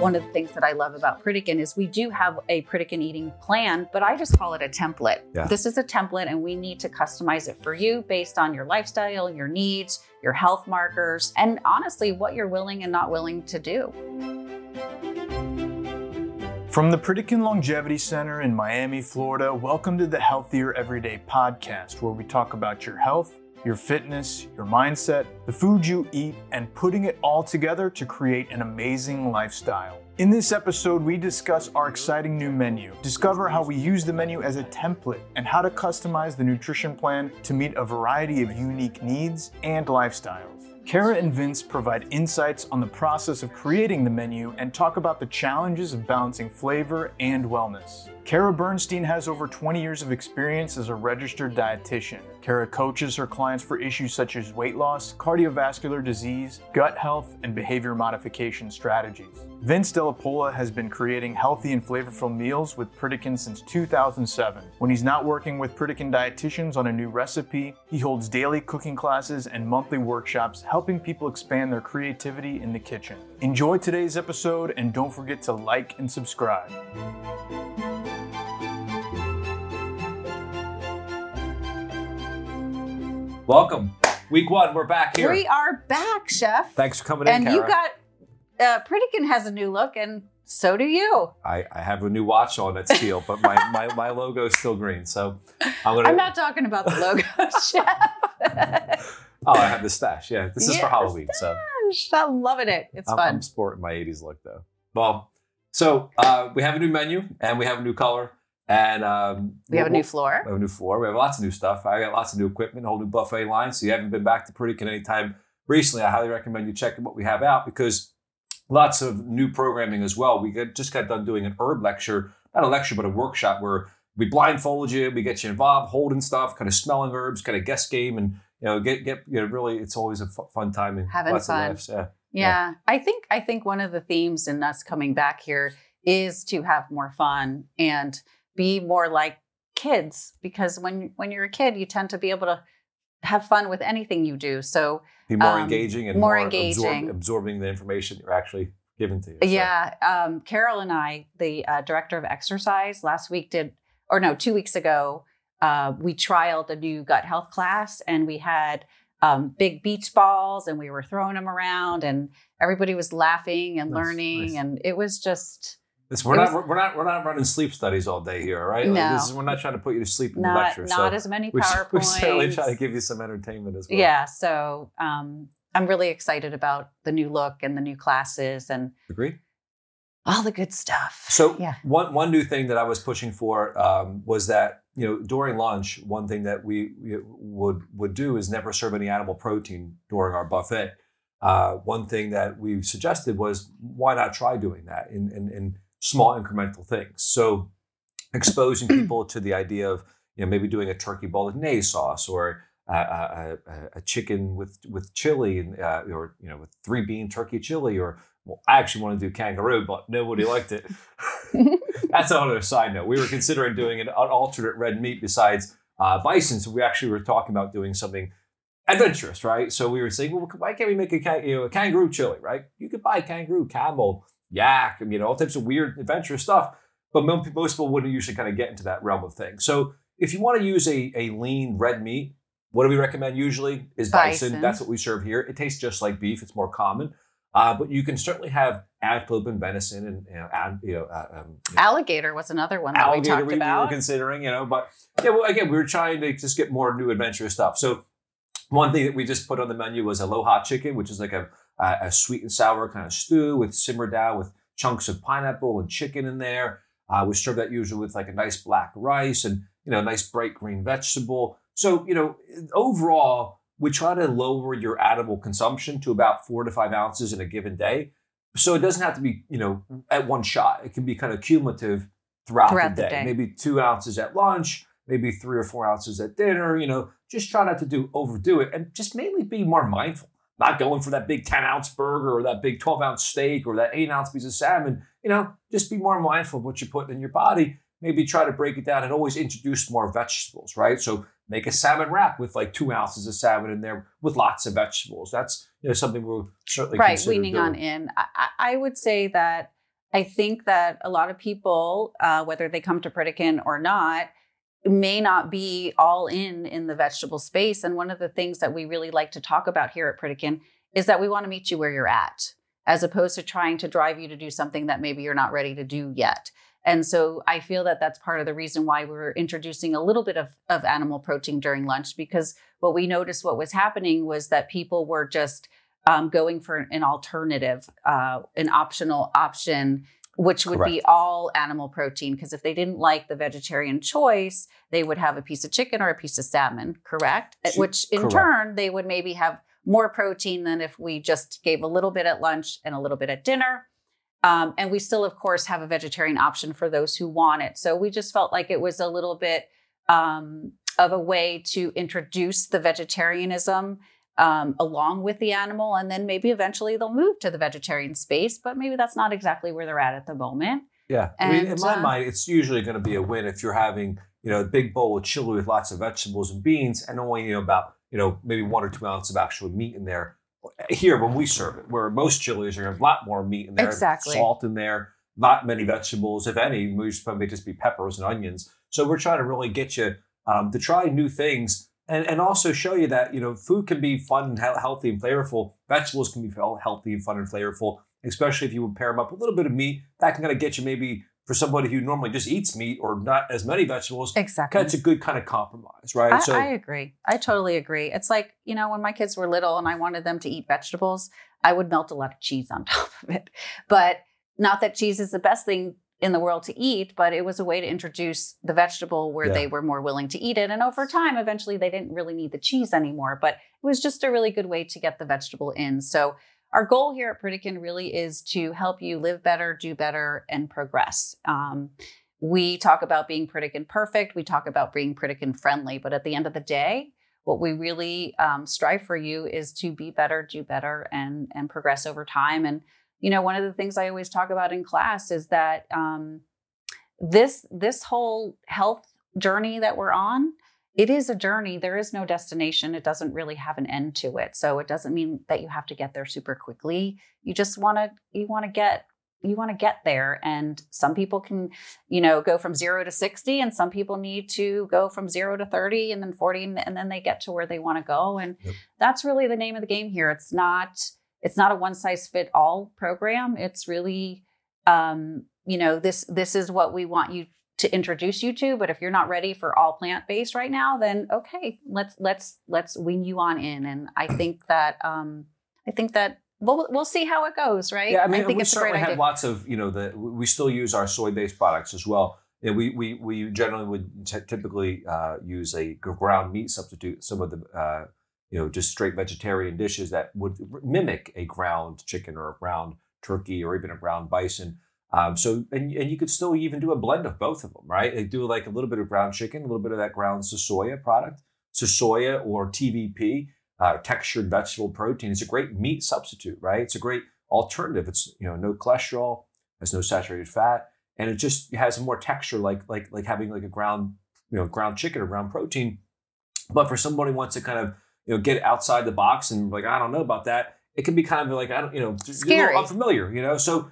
One of the things that I love about Pritikin is we do have a Pritikin eating plan, but I just call it a template. Yeah. This is a template, and we need to customize it for you based on your lifestyle, your needs, your health markers, and honestly, what you're willing and not willing to do. From the Pritikin Longevity Center in Miami, Florida, welcome to the Healthier Everyday podcast, where we talk about your health, your fitness, your mindset, the food you eat, and putting it all together to create an amazing lifestyle. In this episode, we discuss our exciting new menu, discover how we use the menu as a template, and how to customize the nutrition plan to meet a variety of unique needs and lifestyles. Kara and Vince provide insights on the process of creating the menu and talk about the challenges of balancing flavor and wellness. Kara Burnstine has over 20 years of experience as a registered dietitian. Kara coaches her clients for issues such as weight loss, cardiovascular disease, gut health, and behavior modification strategies. Vince Della Polla has been creating healthy and flavorful meals with Pritikin since 2007. When he's not working with Pritikin dietitians on a new recipe, he holds daily cooking classes and monthly workshops helping people expand their creativity in the kitchen. Enjoy today's episode and don't forget to like and subscribe. Welcome. Week one, we're back here. We are back, Chef. Thanks for coming in, and you got uh, Pritikin has a new look, and so do you. I, I have a new watch on that's steel, but my, my, my logo is still green. So I'm gonna. I'm not talking about the logo, Chef. Oh, I have the stash. Yeah, this is Yeah, for Halloween. So I'm loving it. It's I'm, fun. I'm sporting my 80s look though. Well, so uh, we have a new menu and we have a new color and um, we have a new floor. We have a new floor. We have lots of new stuff. I got lots of new equipment, a whole new buffet line. So you haven't been back to Pritikin anytime recently, I highly recommend you checking what we have out because lots of new programming as well. We got, just got done doing an herb lecture, not a lecture, but a workshop where we blindfold you, we get you involved, holding stuff, kind of smelling herbs, kind of guess game, and you know, get get you know, really, it's always a fun time and Having lots fun. of laughs. Yeah. Yeah. I think I think one of the themes in us coming back here is to have more fun and be more like kids because when when you're a kid you tend to be able to have fun with anything you do. So Be more Um, engaging and more more, absorb- engaging. absorbing the information you're actually given to you. So, yeah, um, Carol and I, the uh, director of exercise, last week did, or no, two weeks ago, uh, we trialed a new gut health class, and we had um, big beach balls, and we were throwing them around, and everybody was laughing and Nice, learning, nice. and it was just It's, we're It not was- we're not we're not running sleep studies all day here, all right? Like, No. this is, we're not trying to put you to sleep in the not lecture. not so as many powerpoints. we certainly try to give you some entertainment as well. yeah, so um, I'm really excited about the new look and the new classes and Agree? all the good stuff. So yeah, one one new thing that I was pushing for um, was that you know during lunch, one thing that we, we would would do is never serve any animal protein during our buffet. Uh, one thing that we suggested was why not try doing that in, in, in small incremental things. So exposing people to the idea of you know maybe doing a turkey bolognese sauce or a, a, a- a chicken with with chili and uh, or you know with three bean turkey chili or well I actually want to do kangaroo but nobody liked it. That's another side note. We were considering doing an, an alternate red meat besides uh, bison, so we actually were talking about doing something adventurous, right? So we were saying, well, why can't we make a, you know, a kangaroo chili, right? You could buy kangaroo, camel, yak, I mean, all types of weird adventurous stuff. But most people wouldn't usually kind of get into that realm of things. So if you want to use a, a lean red meat, what do we recommend usually is bison. Bison. That's what we serve here. It tastes just like beef. It's more common. Uh, but you can certainly have antelope and venison and you know, you know, uh, um, you know, alligator was another one that we talked we, we were about. considering, you know, but yeah, well, again, we were trying to just get more new adventurous stuff. So one thing that we just put on the menu was aloha chicken, which is like a, a, a sweet and sour kind of stew with simmered down with chunks of pineapple and chicken in there. Uh, we serve that usually with like a nice black rice and, you know, a nice bright green vegetable. So, you know, overall, we try to lower your animal consumption to about four to five ounces in a given day. So it doesn't have to be, you know, at one shot. It can be kind of cumulative throughout, Throughout the, the day. day. Maybe two ounces at lunch, maybe three or four ounces at dinner. You know, just try not to do overdo it, and just mainly be more mindful. Not going for that big ten ounce burger or that big twelve ounce steak or that eight ounce piece of salmon. You know, just be more mindful of what you're putting in your body. Maybe try to break it down and always introduce more vegetables, right? So make a salmon wrap with like two ounces of salmon in there with lots of vegetables. That's you know something we're certainly right consider weaning on in I, I I would say that I think that a lot of people, uh, whether they come to Pritikin or not, may not be all in in the vegetable space. And one of the things that we really like to talk about here at Pritikin is that we want to meet you where you're at, as opposed to trying to drive you to do something that maybe you're not ready to do yet. And so I feel that that's part of the reason why we're introducing a little bit of, of animal protein during lunch, because what we noticed what was happening was that people were just um, going for an alternative, uh, an optional option which would Correct. be all animal protein. Because if they didn't like the vegetarian choice, they would have a piece of chicken or a piece of salmon, correct? which in correct. turn, they would maybe have more protein than if we just gave a little bit at lunch and a little bit at dinner. Um, and we still, of course, have a vegetarian option for those who want it. So we just felt like it was a little bit um, of a way to introduce the vegetarianism um, along with the animal. And then maybe eventually they'll move to the vegetarian space, but maybe that's not exactly where they're at at the moment. Yeah. And, I mean, in my uh, mind, it's usually going to be a win if you're having, you know, a big bowl of chili with lots of vegetables and beans and only, you know, about, you know, maybe one or two ounces of actual meat in there. Here, when we serve it, where most chilies are going to have a lot more meat in there, exactly. salt in there, not many vegetables, if any. We probably just be peppers and onions. So we're trying to really get you um, to try new things and, and also show you that you know food can be fun and healthy and flavorful. Vegetables can be healthy and fun and flavorful, especially if you would pair them up with a little bit of meat. That can kind of get you maybe for somebody who normally just eats meat or not as many vegetables. Exactly, it's a good kind of compromise, right? I, so I agree. I totally agree. It's like you know when my kids were little and I wanted them to eat vegetables, I would melt a lot of cheese on top of it, but not that cheese is the best thing in the world to eat, but it was a way to introduce the vegetable where yeah. they were more willing to eat it. And over time, eventually, they didn't really need the cheese anymore, but it was just a really good way to get the vegetable in. So, our goal here at Pritikin really is to help you live better, do better, and progress. Um, we talk about being Pritikin perfect, we talk about being Pritikin friendly, but at the end of the day, what we really um, strive for you is to be better, do better, and and progress over time. And you know, one of the things I always talk about in class is that um, this this whole health journey that we're on, it is a journey. There is no destination. It doesn't really have an end to it. So it doesn't mean that you have to get there super quickly. You just want to you want to get you want to get there and some people can you know go from 0 to 60 and some people need to go from 0 to 30 and then 40 and then they get to where they want to go and yep. that's really the name of the game here it's not it's not a one size fit all program. It's really, um, you know, this this is what we want you to introduce you to. But if you're not ready for all plant based right now, then okay, let's let's let's wean you on in. And I think that um, I think that we'll we'll see how it goes, right? Yeah, I mean, I think we certainly have lots of you know the we still use our soy based products as well. You know, we, we we generally would t- typically uh, use a ground meat substitute. Some of the uh, you know, just straight vegetarian dishes that would mimic a ground chicken or a ground turkey or even a ground bison. Um, so, and, and you could still even do a blend of both of them, right? They do like a little bit of ground chicken, a little bit of that ground sasoya product, sasoya or TVP, uh, textured vegetable protein. It's a great meat substitute, right? It's a great alternative. It's you know no cholesterol, has no saturated fat, and it just has more texture, like like like having like a ground you know ground chicken or ground protein. But for somebody who wants to kind of you know get outside the box and like I don't know about that. It can be kind of like I don't you know Scary. unfamiliar. You know, so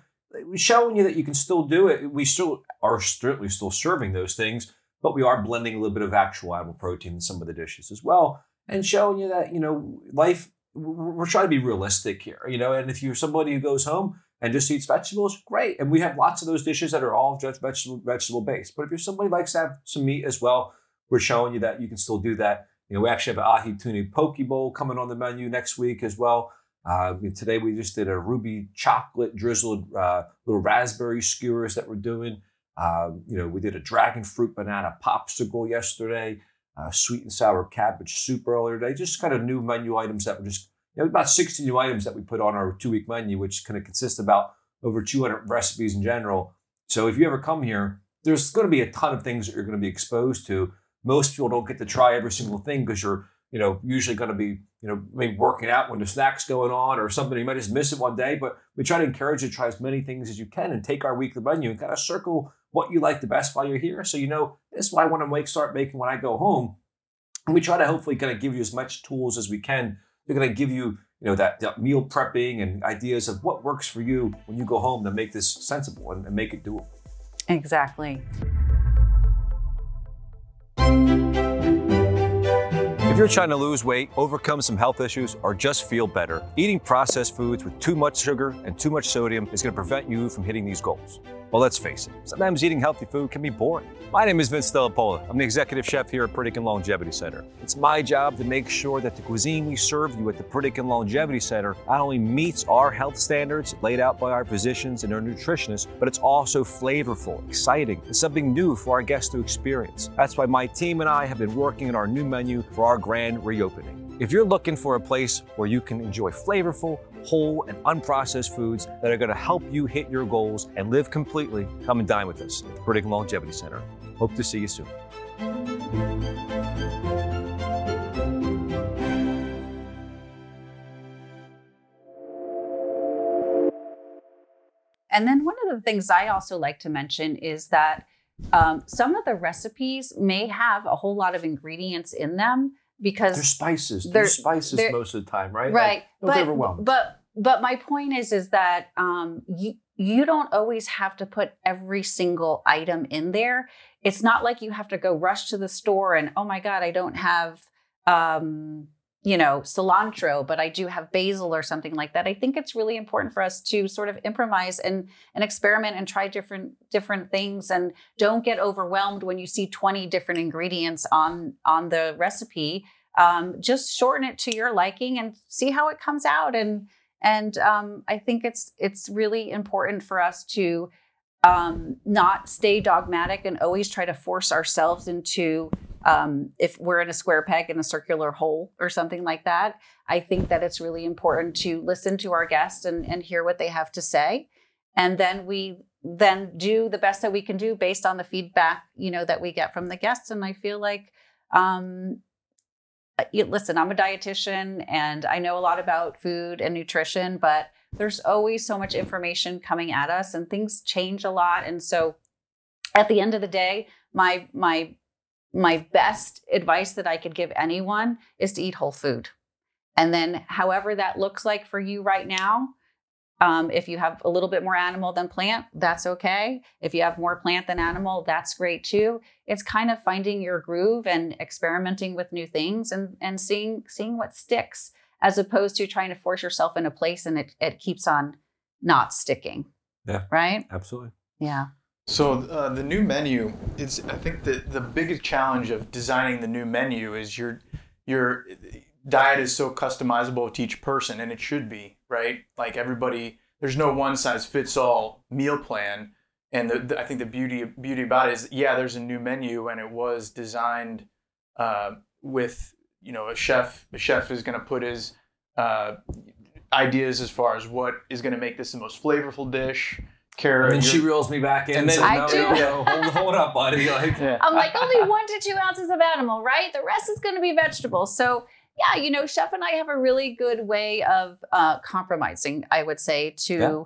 showing you that you can still do it. We still are certainly still serving those things, but we are blending a little bit of actual animal protein in some of the dishes as well, and showing you that you know life. We're trying to be realistic here, you know. And if you're somebody who goes home and just eats vegetables, great. And we have lots of those dishes that are all just vegetable vegetable based. But if you're somebody who likes to have some meat as well, we're showing you that you can still do that you know, we actually have an ahi tuna poke bowl coming on the menu next week as well. Uh, today we just did a ruby chocolate drizzled uh, little raspberry skewers that we're doing. Um, you know, we did a dragon fruit banana popsicle yesterday, uh, sweet and sour cabbage soup earlier today. Just kind of new menu items that were just you know, about 60 new items that we put on our two week menu, which kind of consists about over 200 recipes in general. So if you ever come here, there's going to be a ton of things that you're going to be exposed to most people don't get to try every single thing because you're you know usually going to be you know maybe working out when the snack's going on or something you might just miss it one day but we try to encourage you to try as many things as you can and take our weekly menu and kind of circle what you like the best while you're here so you know this is what i want to make start making when i go home and we try to hopefully kind of give you as much tools as we can they're going to give you you know that, that meal prepping and ideas of what works for you when you go home to make this sensible and, and make it doable. Exactly. If you're trying to lose weight, overcome some health issues, or just feel better, eating processed foods with too much sugar and too much sodium is going to prevent you from hitting these goals. Well, let's face it, sometimes eating healthy food can be boring. My name is Vince Della Polla. I'm the executive chef here at Pritikin Longevity Center. It's my job to make sure that the cuisine we serve you at the Pritikin Longevity Center not only meets our health standards laid out by our physicians and our nutritionists, but it's also flavorful, exciting, and something new for our guests to experience. That's why my team and I have been working on our new menu for our grand reopening. If you're looking for a place where you can enjoy flavorful, whole, and unprocessed foods that are going to help you hit your goals and live completely, come and dine with us at the Pritikin Longevity Center. Hope to see you soon. And then one of the things I also like to mention is that um, some of the recipes may have a whole lot of ingredients in them because They're spices. They're, They're- spices they're- most of the time, right? right Like, but, but but my point is is that um, you you don't always have to put every single item in there it's not like you have to go rush to the store and oh my god i don't have um, you know cilantro but i do have basil or something like that i think it's really important for us to sort of improvise and and experiment and try different different things and don't get overwhelmed when you see 20 different ingredients on on the recipe. Um, just shorten it to your liking and see how it comes out and and um, I think it's it's really important for us to um, not stay dogmatic and always try to force ourselves into um, if we're in a square peg in a circular hole or something like that. I think that it's really important to listen to our guests and, and hear what they have to say, and then we then do the best that we can do based on the feedback you know that we get from the guests. And I feel like um, uh, listen, I'm a dietitian and I know a lot about food and nutrition, but there's always so much information coming at us and things change a lot. And so at the end of the day, my my my best advice that I could give anyone is to eat whole food. And then however that looks like for you right now, um, if you have a little bit more animal than plant, that's okay. If you have more plant than animal, that's great too. It's kind of finding your groove and experimenting with new things and and seeing seeing what sticks, as opposed to trying to force yourself in a place and it it keeps on not sticking. Yeah. Right. Absolutely. Yeah. So uh, the new menu is, I think, the the biggest challenge of designing the new menu is your your diet is so customizable to each person, and it should be right. Like everybody, there's no one size fits all meal plan. And the, the- I think the beauty beauty about it is, yeah, there's a new menu, and it was designed uh, with you know a chef. The chef is going to put his uh, ideas as far as what is going to make this the most flavorful dish. Kara, And then she reels me back in And and, then- says, I no, do. no, no, hold, hold up, buddy. Like, Yeah. I'm like only one to two ounces of animal, right? The rest is going to be vegetables. So yeah, you know, Chef and I have a really good way of uh, compromising. I would say to Yeah.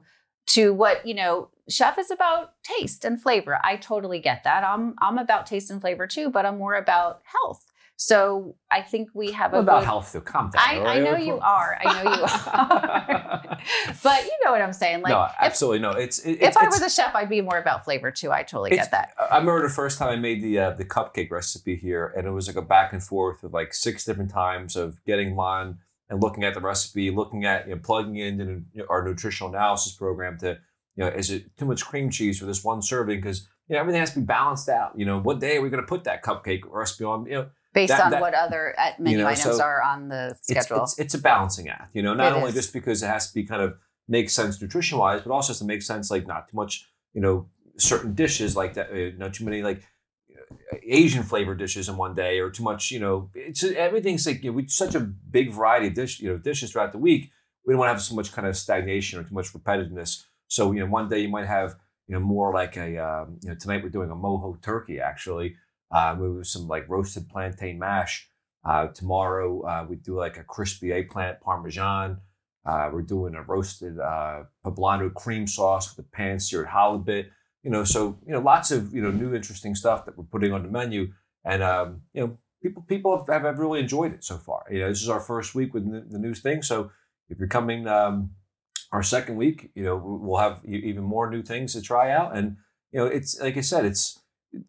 to what you know. Chef is about taste and flavor. I totally get that. I'm I'm about taste and flavor too, but I'm more about health. So I think we have a What about good- health? Calm down. I, I know you are. I know you are. but you know what I'm saying. Like no, if, absolutely no. It's it, if I was a chef, I'd be more about flavor too. I totally get that. I remember the first time I made the uh, the cupcake recipe here, and it was like a back and forth of like six different times of getting mine and looking at the recipe, looking at you know, plugging it into our nutritional analysis program to you know is it too much cream cheese for this one serving because you know everything has to be balanced out. You know what day are we going to put that cupcake recipe on? You know Based that- on that- what other menu know, items so are on the it's, schedule. it's it's a balancing act. You know, not It only is. just because it has to be kind of make sense nutrition wise, but also has to make sense like not too much. You know, certain dishes like that. Uh, not too many like uh, Asian flavored dishes in one day, or too much. You know, it's everything's like you know, we such a big variety of dish you know dishes throughout the week. We don't want to have so much kind of stagnation or too much repetitiveness. So you know, one day you might have you know more like a um, you know tonight we're doing a mojo turkey actually uh, with some like roasted plantain mash. Uh, tomorrow uh, we do like a crispy eggplant parmesan. Uh, we're doing a roasted uh, poblano cream sauce with a pan seared halibut. You know, so you know, lots of you know new interesting stuff that we're putting on the menu, and um, you know, people people have, have really enjoyed it so far. You know, this is our first week with the, the new thing, so if you're coming um, our second week, you know, we'll have even more new things to try out. And, you know, it's like I said, it's,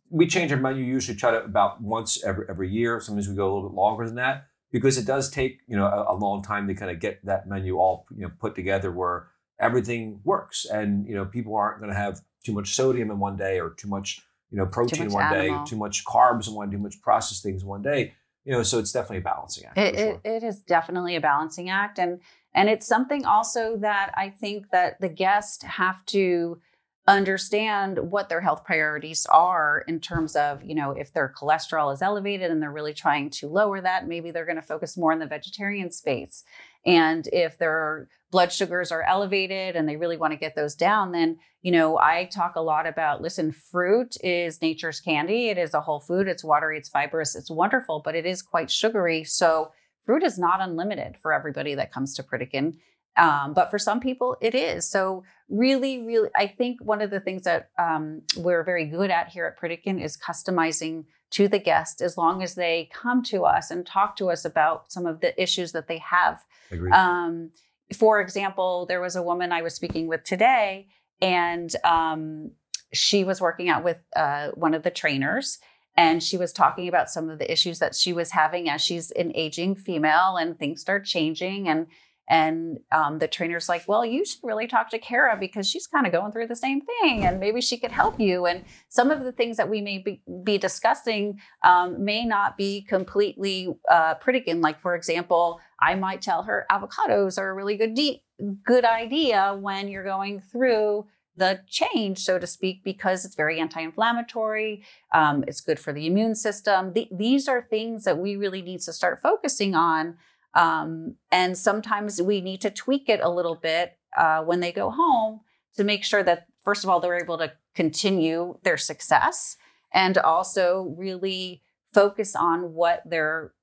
we change our menu usually try to about once every, every year. Sometimes we go a little bit longer than that because it does take, you know, a, a long time to kind of get that menu all, you know, put together where everything works. And, you know, people aren't going to have too much sodium in one day or too much, you know, protein in one animal. day, too much carbs in one, too much processed things in one day. You know, so it's definitely a balancing act. It, sure. it, it is definitely a balancing act. And and it's something also that I think that the guests have to understand what their health priorities are in terms of, you know, if their cholesterol is elevated and they're really trying to lower that, maybe they're going to focus more in the vegetarian space. And if their blood sugars are elevated and they really want to get those down, then, you know, I talk a lot about listen, fruit is nature's candy. It is a whole food, it's watery, it's fibrous, it's wonderful, but it is quite sugary. So, fruit is not unlimited for everybody that comes to Pritikin. Um, but for some people, it is. So, really, really, I think one of the things that um, we're very good at here at Pritikin is customizing to the guest as long as they come to us and talk to us about some of the issues that they have. Um, for example, there was a woman I was speaking with today, and um, she was working out with uh, one of the trainers and she was talking about some of the issues that she was having as she's an aging female and things start changing and and um, the trainer's like, well, you should really talk to Kara because she's kind of going through the same thing and maybe she could help you. And some of the things that we may be, be discussing um, may not be completely uh, Pritikin. Like, for example, I might tell her avocados are a really good, de- good idea when you're going through the change, so to speak, because it's very anti inflammatory. Um, it's good for the immune system. The, these are things that we really need to start focusing on um, and sometimes we need to tweak it a little bit uh, when they go home to make sure that, first of all, they're able to continue their success and also really focus on what their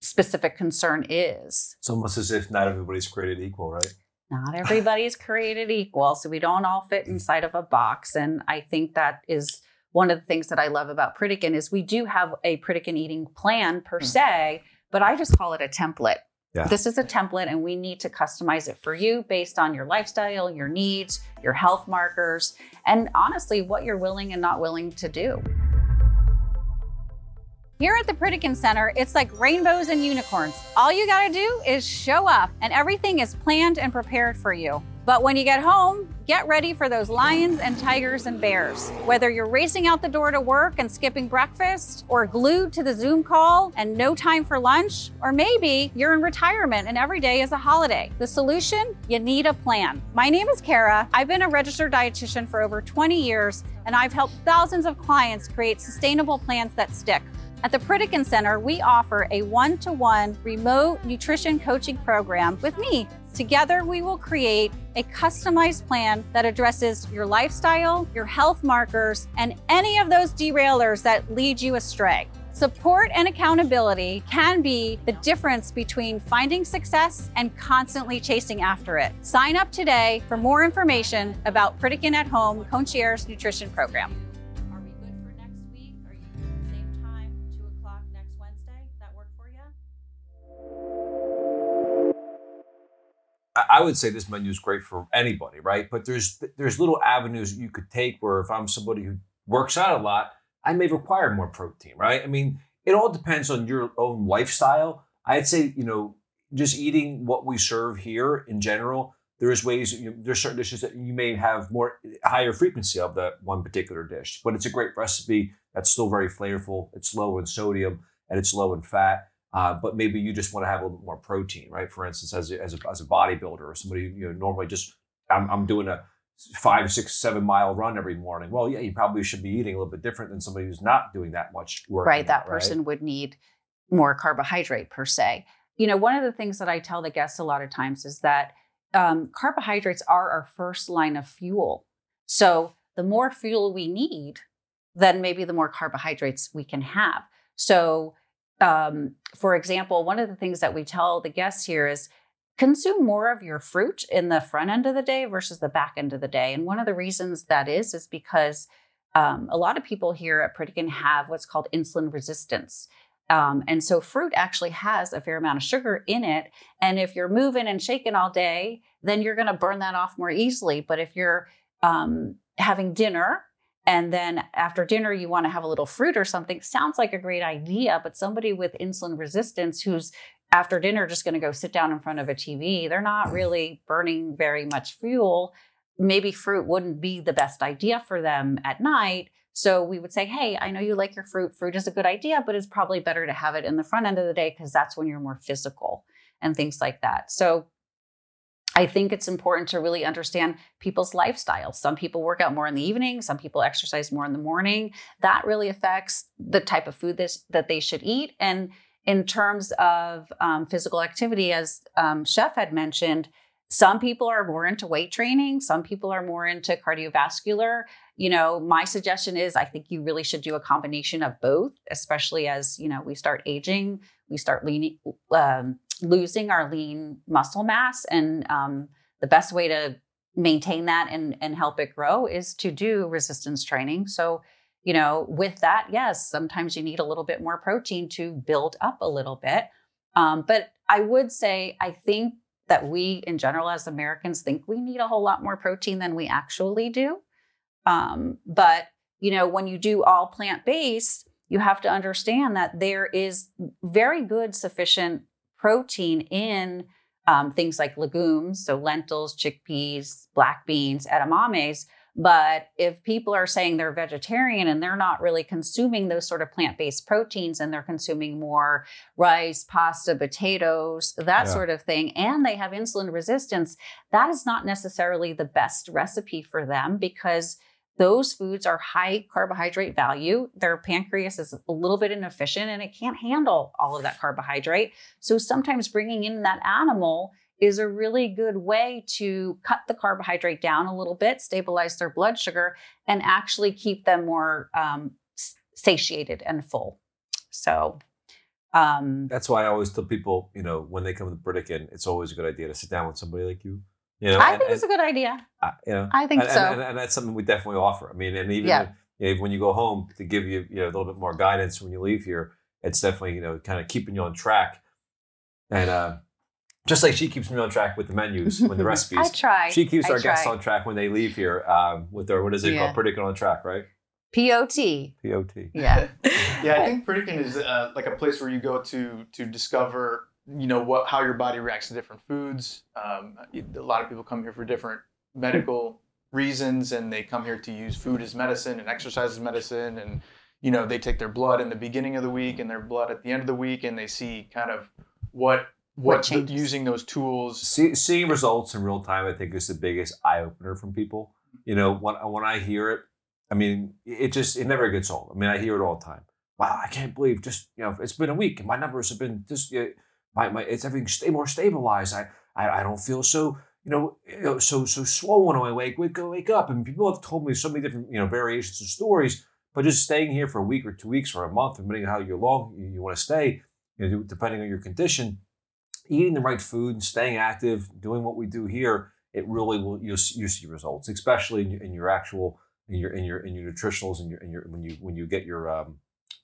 specific concern is. It's almost as if not everybody's created equal, right? Not everybody's created equal. So we don't all fit mm. inside of a box. And I think that is one of the things that I love about Pritikin is we do have a Pritikin eating plan per mm. se, but I just call it a template. Yeah. This is a template, and we need to customize it for you based on your lifestyle, your needs, your health markers, and honestly, what you're willing and not willing to do. Here at the Pritikin Center, it's like rainbows and unicorns. All you gotta do is show up, and everything is planned and prepared for you. But when you get home, get ready for those lions and tigers and bears. Whether you're racing out the door to work and skipping breakfast, or glued to the Zoom call and no time for lunch, or maybe you're in retirement and every day is a holiday. The solution? You need a plan. My name is Kara. I've been a registered dietitian for over 20 years, and I've helped thousands of clients create sustainable plans that stick. At the Pritikin Center, we offer a one to one remote nutrition coaching program with me. Together, we will create a customized plan that addresses your lifestyle, your health markers, and any of those derailers that lead you astray. Support and accountability can be the difference between finding success and constantly chasing after it. Sign up today for more information about Pritikin at Home Concierge Nutrition Program. I would say this menu is great for anybody, right? But there's there's little avenues you could take where if I'm somebody who works out a lot, I may require more protein, right? I mean, it all depends on your own lifestyle. I'd say, you know, just eating what we serve here in general, there's ways, you know, there's certain dishes that you may have more higher frequency of that one particular dish, but it's a great recipe that's still very flavorful. It's low in sodium and it's low in fat. Uh, but maybe you just want to have a little bit more protein, right? For instance, as a, as a, as a bodybuilder or somebody you know normally just I'm, I'm doing a five, six, seven mile run every morning. Well, yeah, you probably should be eating a little bit different than somebody who's not doing that much work. Right, that person would need more carbohydrate per se. You know, one of the things that I tell the guests a lot of times is that um, carbohydrates are our first line of fuel. So the more fuel we need, then maybe the more carbohydrates we can have. So um, for example, one of the things that we tell the guests here is consume more of your fruit in the front end of the day versus the back end of the day. And one of the reasons that is, is because um, a lot of people here at Pritikin have what's called insulin resistance. Um, and so fruit actually has a fair amount of sugar in it. And if you're moving and shaking all day, then you're going to burn that off more easily. But if you're um, having dinner and then after dinner you want to have a little fruit or something, sounds like a great idea. But somebody with insulin resistance who's after dinner just going to go sit down in front of a TV, they're not Mm. really burning very much fuel. Maybe fruit wouldn't be the best idea for them at night. So we would say, hey, I know you like your fruit. Fruit is a good idea, but it's probably better to have it in the front end of the day because that's when you're more physical and things like that. So I think it's important to really understand people's lifestyles. Some people work out more in the evening, some people exercise more in the morning. That really affects the type of food this, that they should eat. And in terms of um, physical activity, as um, Chef had mentioned, some people are more into weight training, some people are more into cardiovascular. You know, my suggestion is I think you really should do a combination of both, especially as, you know, we start aging, we start leaning, um, losing our lean muscle mass. And um, the best way to maintain that and, and help it grow is to do resistance training. So, you know, with that, yes, sometimes you need a little bit more protein to build up a little bit. Um, but I would say, I think that we in general as Americans think we need a whole lot more protein than we actually do. Um, but, you know, when you do all plant based, you have to understand that there is very good, sufficient protein in um, things like legumes, so lentils, chickpeas, black beans, edamames. But if people are saying they're vegetarian and they're not really consuming those sort of plant based proteins and they're consuming more rice, pasta, potatoes, that Yeah. sort of thing, and they have insulin resistance, that is not necessarily the best recipe for them because those foods are high carbohydrate value. Their pancreas is a little bit inefficient and it can't handle all of that carbohydrate. So sometimes bringing in that animal is a really good way to cut the carbohydrate down a little bit, stabilize their blood sugar, and actually keep them more um, satiated and full. So, um, That's why I always tell people, you know, when they come to Pritikin, it's always a good idea to sit down with somebody like you. You know, I and- think it's a good idea. uh, you know, I think and, so. and, and, that's something we definitely offer. I mean, and even Yeah. you know, when you go home to give you, you know, a little bit more guidance when you leave here, it's definitely you know kind of keeping you on track. And uh, just like she keeps me on track with the menus, when the recipes. I recipes, try. she keeps I our guests on track when they leave here um, with their what is it Yeah. called? Pritikin on track, right? POT. POT. Yeah. yeah, I think Pritikin is uh, like a place where you go to to discover, you know, what how your body reacts to different foods. Um, a lot of people come here for different medical reasons, and they come here to use food as medicine and exercise as medicine, and you know, they take their blood in the beginning of the week and their blood at the end of the week, and they see kind of what What what, the, using those tools. See, seeing results in real time, I think, is the biggest eye opener from people. You know, when when I hear it, I mean, it just it never gets old. I mean, I hear it all the time. Wow, I can't believe just you know it's been a week and my numbers have been just you know, my my it's everything stay more stabilized. I, I I don't feel so you know so so swollen when I wake wake wake up. And people have told me so many different you know variations of stories. But just staying here for a week or two weeks or a month, depending on how long you, you want to stay, you know, depending on your condition, eating the right food and staying active, doing what we do here, it really will you you see results, especially in your, in your actual in your in your in your nutritionals and your in your when you when you get your um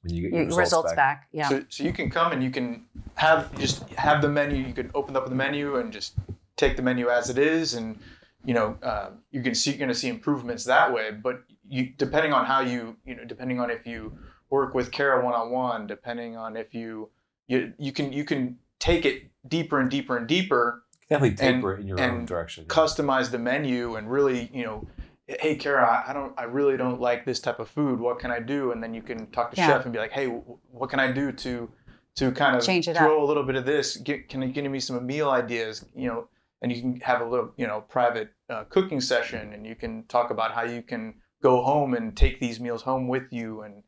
when you get your, Your results, back. Yeah. So, so you can come and you can have just have the menu. You can open up the menu and just take the menu as it is, and you know uh, you can see you're going to see improvements that way. But you depending on how you you know depending on if you work with Kara one on one, depending on if you you you can you can take it deeper and deeper and deeper, Definitely and- taper it in your own and direction. customize the menu, and really you know. Hey Kara, I- I don't. I really don't like this type of food. What can I do? And then you can talk to Yeah. chef and be like, "Hey, wh- what can I do to to kind of Change it throw a little bit of this. Get, can you give me some meal ideas? You know, and you can have a little, you know, private uh, cooking session, and you can talk about how you can go home and take these meals home with you, and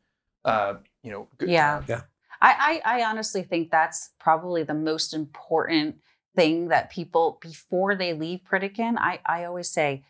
uh, you know, good, Yeah. Yeah. I, I, I honestly think that's probably the most important thing that people before they leave Pritikin. I, I always say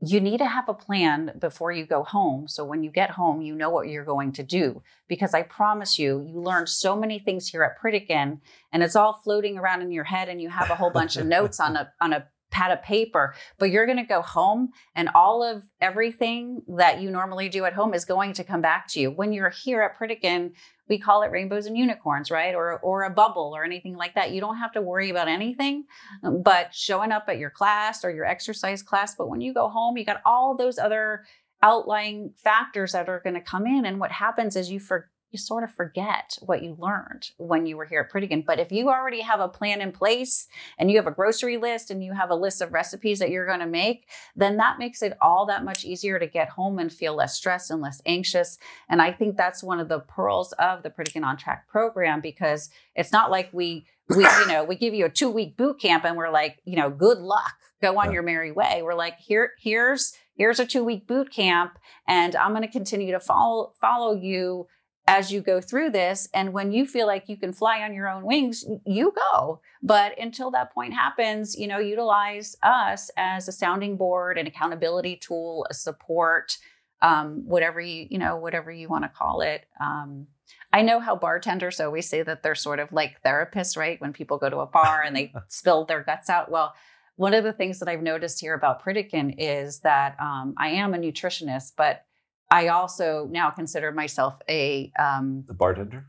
you need to have a plan before you go home. So when you get home, you know what you're going to do. Because I promise you, you learn so many things here at Pritikin, and it's all floating around in your head, and you have a whole bunch of notes on a on a pad of paper, but you're going to go home and all of everything that you normally do at home is going to come back to you. When you're here at Pritikin, we call it rainbows and unicorns, right? Or or a bubble or anything like that. You don't have to worry about anything um, but showing up at your class or your exercise class. But when you go home, you got all those other outlying factors that are going to come in. And what happens is you for you sort of forget what you learned when you were here at Pritikin. But if you already have a plan in place and you have a grocery list and you have a list of recipes that you're going to make, then that makes it all that much easier to get home and feel less stressed and less anxious. And I think that's one of the pearls of the Pritikin on Track program because it's not like we we you know we give you a two week boot camp and we're like you know good luck go on yeah. your merry way we're like here here's here's a two week boot camp and i'm going to continue to follow follow you as you go through this. And when you feel like you can fly on your own wings, you go. But until that point happens, you know, utilize us as a sounding board, an accountability tool, a support, um, whatever you, you know, whatever you want to call it. Um, I know how bartenders always say that they're sort of like therapists, right? When people go to a bar and they spill their guts out. Well, one of the things that I've noticed here about Pritikin is that um, I am a nutritionist, but I also now consider myself a um, the bartender.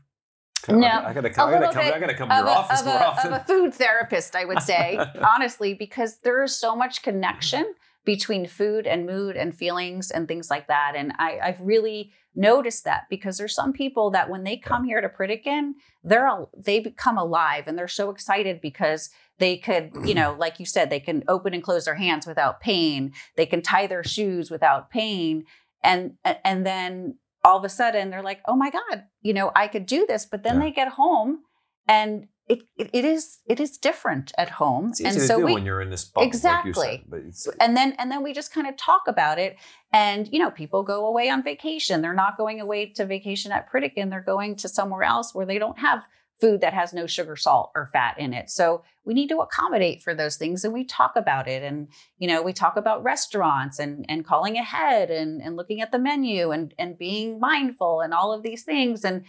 No, I, gotta come. I gotta come. I gotta come to your a, office of more a, often. Of a food therapist, I would say, honestly, because there is so much connection between food and mood and feelings and things like that. And I, I've really noticed that because there's some people that when they come here to Pritikin, they're all, they become alive and they're so excited because they could, you know, like you said, they can open and close their hands without pain. They can tie their shoes without pain and and then all of a sudden they're like oh my god you know i could do this but then yeah. they get home and it, it, it is it is different at home. And so we, when you're in this bubble, exactly. like said, and then and then we just kind of talk about it and you know people go away on vacation. They're not going away to vacation at Pritikin. They're going to somewhere else where they don't have food that has no sugar, salt, or fat in it. So we need to accommodate for those things and we talk about it. And, you know, we talk about restaurants and, and calling ahead and, and looking at the menu and, and being mindful and all of these things. And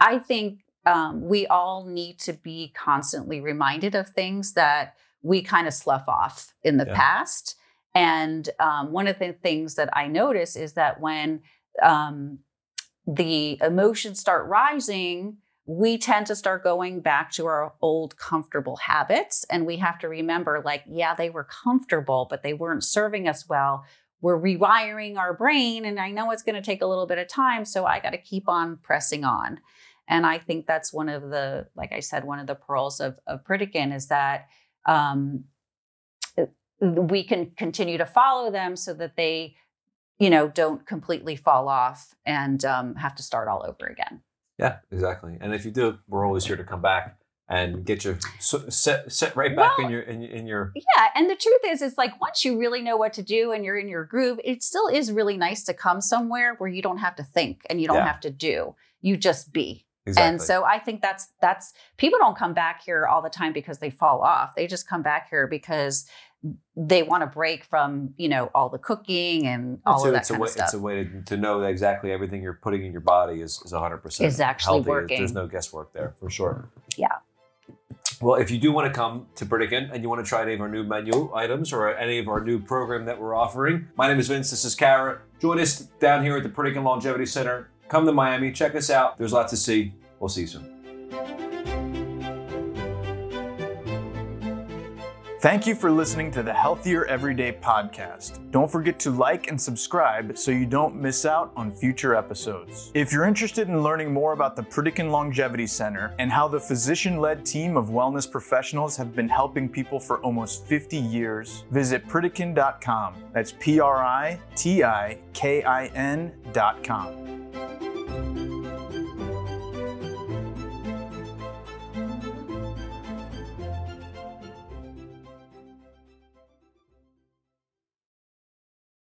I think um, we all need to be constantly reminded of things that we kind of slough off in the yeah. past. And um, one of the things that I notice is that when um, the emotions start rising, we tend to start going back to our old comfortable habits. And we have to remember, like, yeah, they were comfortable, but they weren't serving us well. We're rewiring our brain. And I know it's going to take a little bit of time. So I got to keep on pressing on. And I think that's one of the, like I said, one of the pearls of, of Pritikin is that um, we can continue to follow them so that they, you know, don't completely fall off and um, have to start all over again. Yeah, exactly. And if you do, we're always here to come back and get you set set right back well, in your in, in your yeah and the truth is it's like once you really know what to do and you're in your groove it still is really nice to come somewhere where you don't have to think and you don't yeah. have to do you just be Exactly. And so I think that's that's people don't come back here all the time because they fall off. They just come back here because they want to break from you know all the cooking and all so of that it's kind a way, of stuff. It's a way to, to, know that exactly everything you're putting in your body is is 100 percent is actually healthy. working. There's no guesswork there for sure. Yeah. Well, if you do want to come to Pritikin and you want to try any of our new menu items or any of our new program that we're offering, my name is Vince. This is Kara. Join us down here at the Pritikin Longevity Center. Come to Miami. Check us out. There's lots to see. We'll see you soon. Thank you for listening to the Healthier Everyday podcast. Don't forget to like and subscribe so you don't miss out on future episodes. If you're interested in learning more about the Pritikin Longevity Center and how the physician led team of wellness professionals have been helping people for almost 50 years, visit Pritikin.com. That's P R I T I K I N.com.